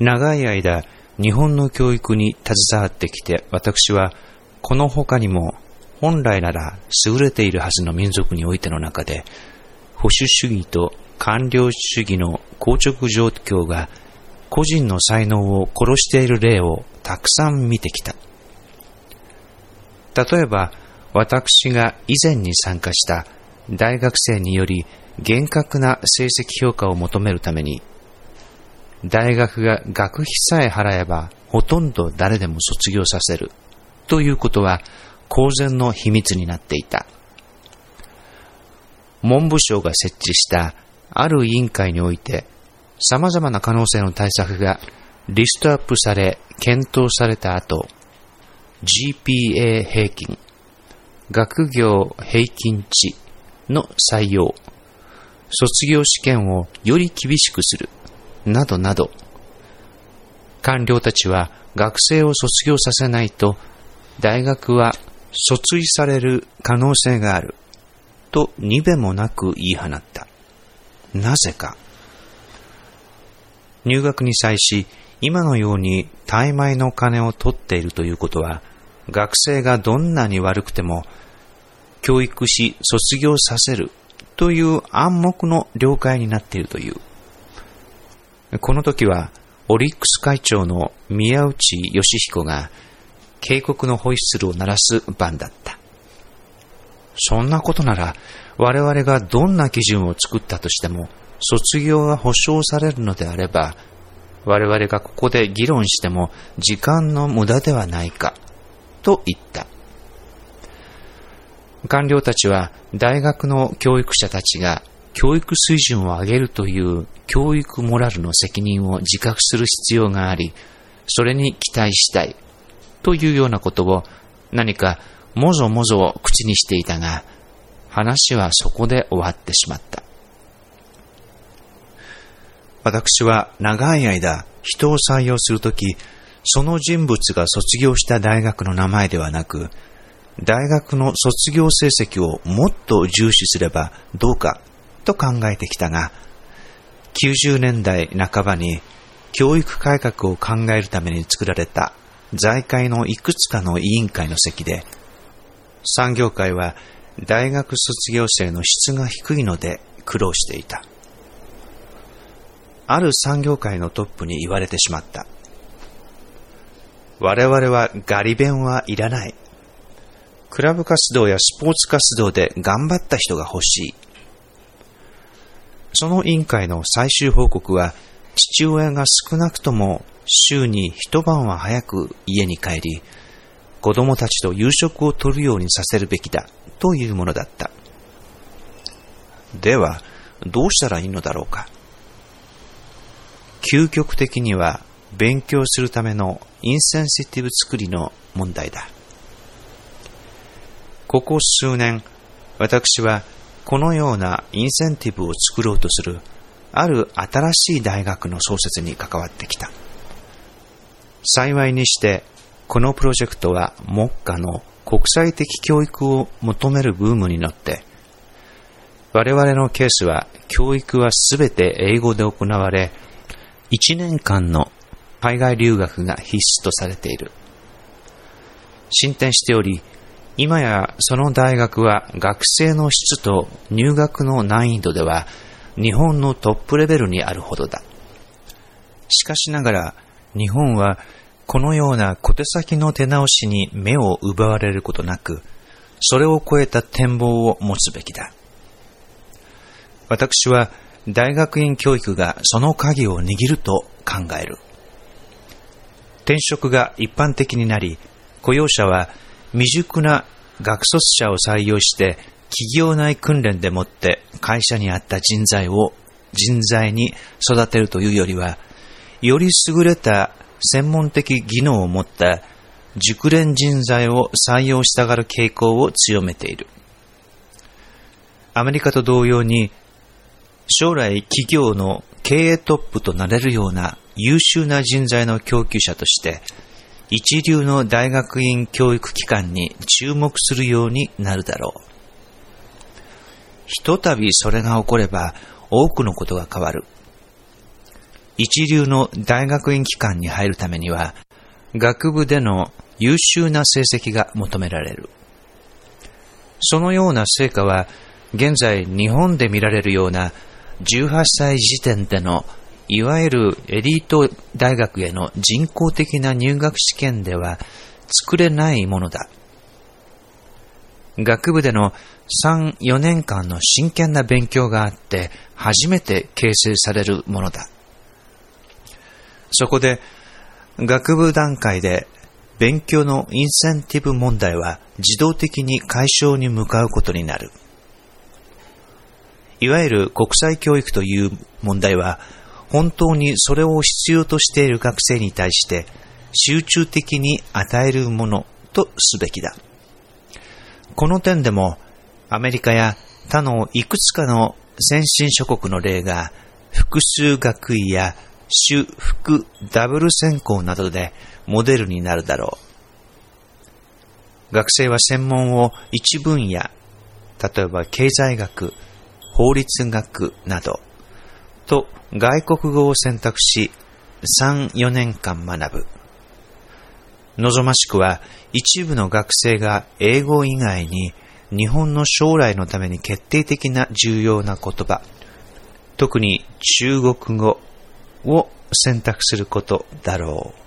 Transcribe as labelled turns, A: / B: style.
A: 長い間、日本の教育に携わってきて、私は、この他にも、本来なら優れているはずの民族においての中で、保守主義と官僚主義の硬直状況が個人の才能を殺している例をたくさん見てきた。例えば、私が以前に参加した大学生により厳格な成績評価を求めるために、大学が学費さえ払えばほとんど誰でも卒業させるということは公然の秘密になっていた。文部省が設置したある委員会において様々な可能性の対策がリストアップされ検討された後、GPA 平均、学業平均値の採用、卒業試験をより厳しくする、などなど、官僚たちは学生を卒業させないと、大学は訴追される可能性がある、とにべもなく言い放った。なぜか。入学に際し、今のように怠米の金を取っているということは、学生がどんなに悪くても、教育し卒業させるという暗黙の了解になっているという。この時は、オリックス会長の宮内義彦が警告のホイッスルを鳴らす番だった。そんなことなら、我々がどんな基準を作ったとしても、卒業が保証されるのであれば、我々がここで議論しても時間の無駄ではないか、と言った。官僚たちは大学の教育者たちが教育水準を上げるという教育モラルの責任を自覚する必要があり、それに期待したいというようなことを何かもぞもぞ口にしていたが、話はそこで終わってしまった。私は長い間人を採用するとき、その人物が卒業した大学の名前ではなく、大学の卒業成績をもっと重視すればどうかと考えてきたが、90年代半ばに教育改革を考えるために作られた財界のいくつかの委員会の席で、産業界は大学卒業生の質が低いので苦労していた。ある産業界のトップに言われてしまった。我々はガリ弁はいらない。クラブ活動やスポーツ活動で頑張った人が欲しい。その委員会の最終報告は、父親が少なくとも週に一晩は早く家に帰り、子供たちと夕食をとるようにさせるべきだというものだった。では、どうしたらいいのだろうか。究極的には勉強するためのインセンシティブ作りの問題だ。ここ数年、私はこのようなインセンティブを作ろうとするある新しい大学の創設に関わってきた。幸いにして、このプロジェクトは目下の国際的教育を求めるブームに乗って、我々のケースは教育はすべて英語で行われ、1年間の海外留学が必須とされている。進展しており、今やその大学は学生の質と入学の難易度では日本のトップレベルにあるほどだ。しかしながら日本はこのような小手先の手直しに目を奪われることなく、それを超えた展望を持つべきだ。私は大学院教育がその鍵を握ると考える。転職が一般的になり、雇用者は未熟な学卒者を採用して企業内訓練でもって会社にあった人材を人材に育てるというよりは、より優れた専門的技能を持った熟練人材を採用したがる傾向を強めている。アメリカと同様に将来企業の経営トップとなれるような優秀な人材の供給者として、一流の大学院教育機関に注目するようになるだろう。ひとたびそれが起これば多くのことが変わる。一流の大学院機関に入るためには、学部での優秀な成績が求められる。そのような成果は、現在日本で見られるような18歳時点でのいわゆるエリート大学への人工的な入学試験では作れないものだ。学部での3、4年間の真剣な勉強があって初めて形成されるものだ。そこで学部段階で勉強のインセンティブ問題は自動的に解消に向かうことになる。いわゆる国際教育という問題は本当にそれを必要としている学生に対して集中的に与えるものとすべきだ。この点でもアメリカや他のいくつかの先進諸国の例が複数学位や主副ダブル専攻などでモデルになるだろう。学生は専門を一分野、例えば経済学、法律学など、と外国語を選択し、3、4年間学ぶ。望ましくは一部の学生が英語以外に日本の将来のために決定的な重要な言葉、特に中国語を選択することだろう。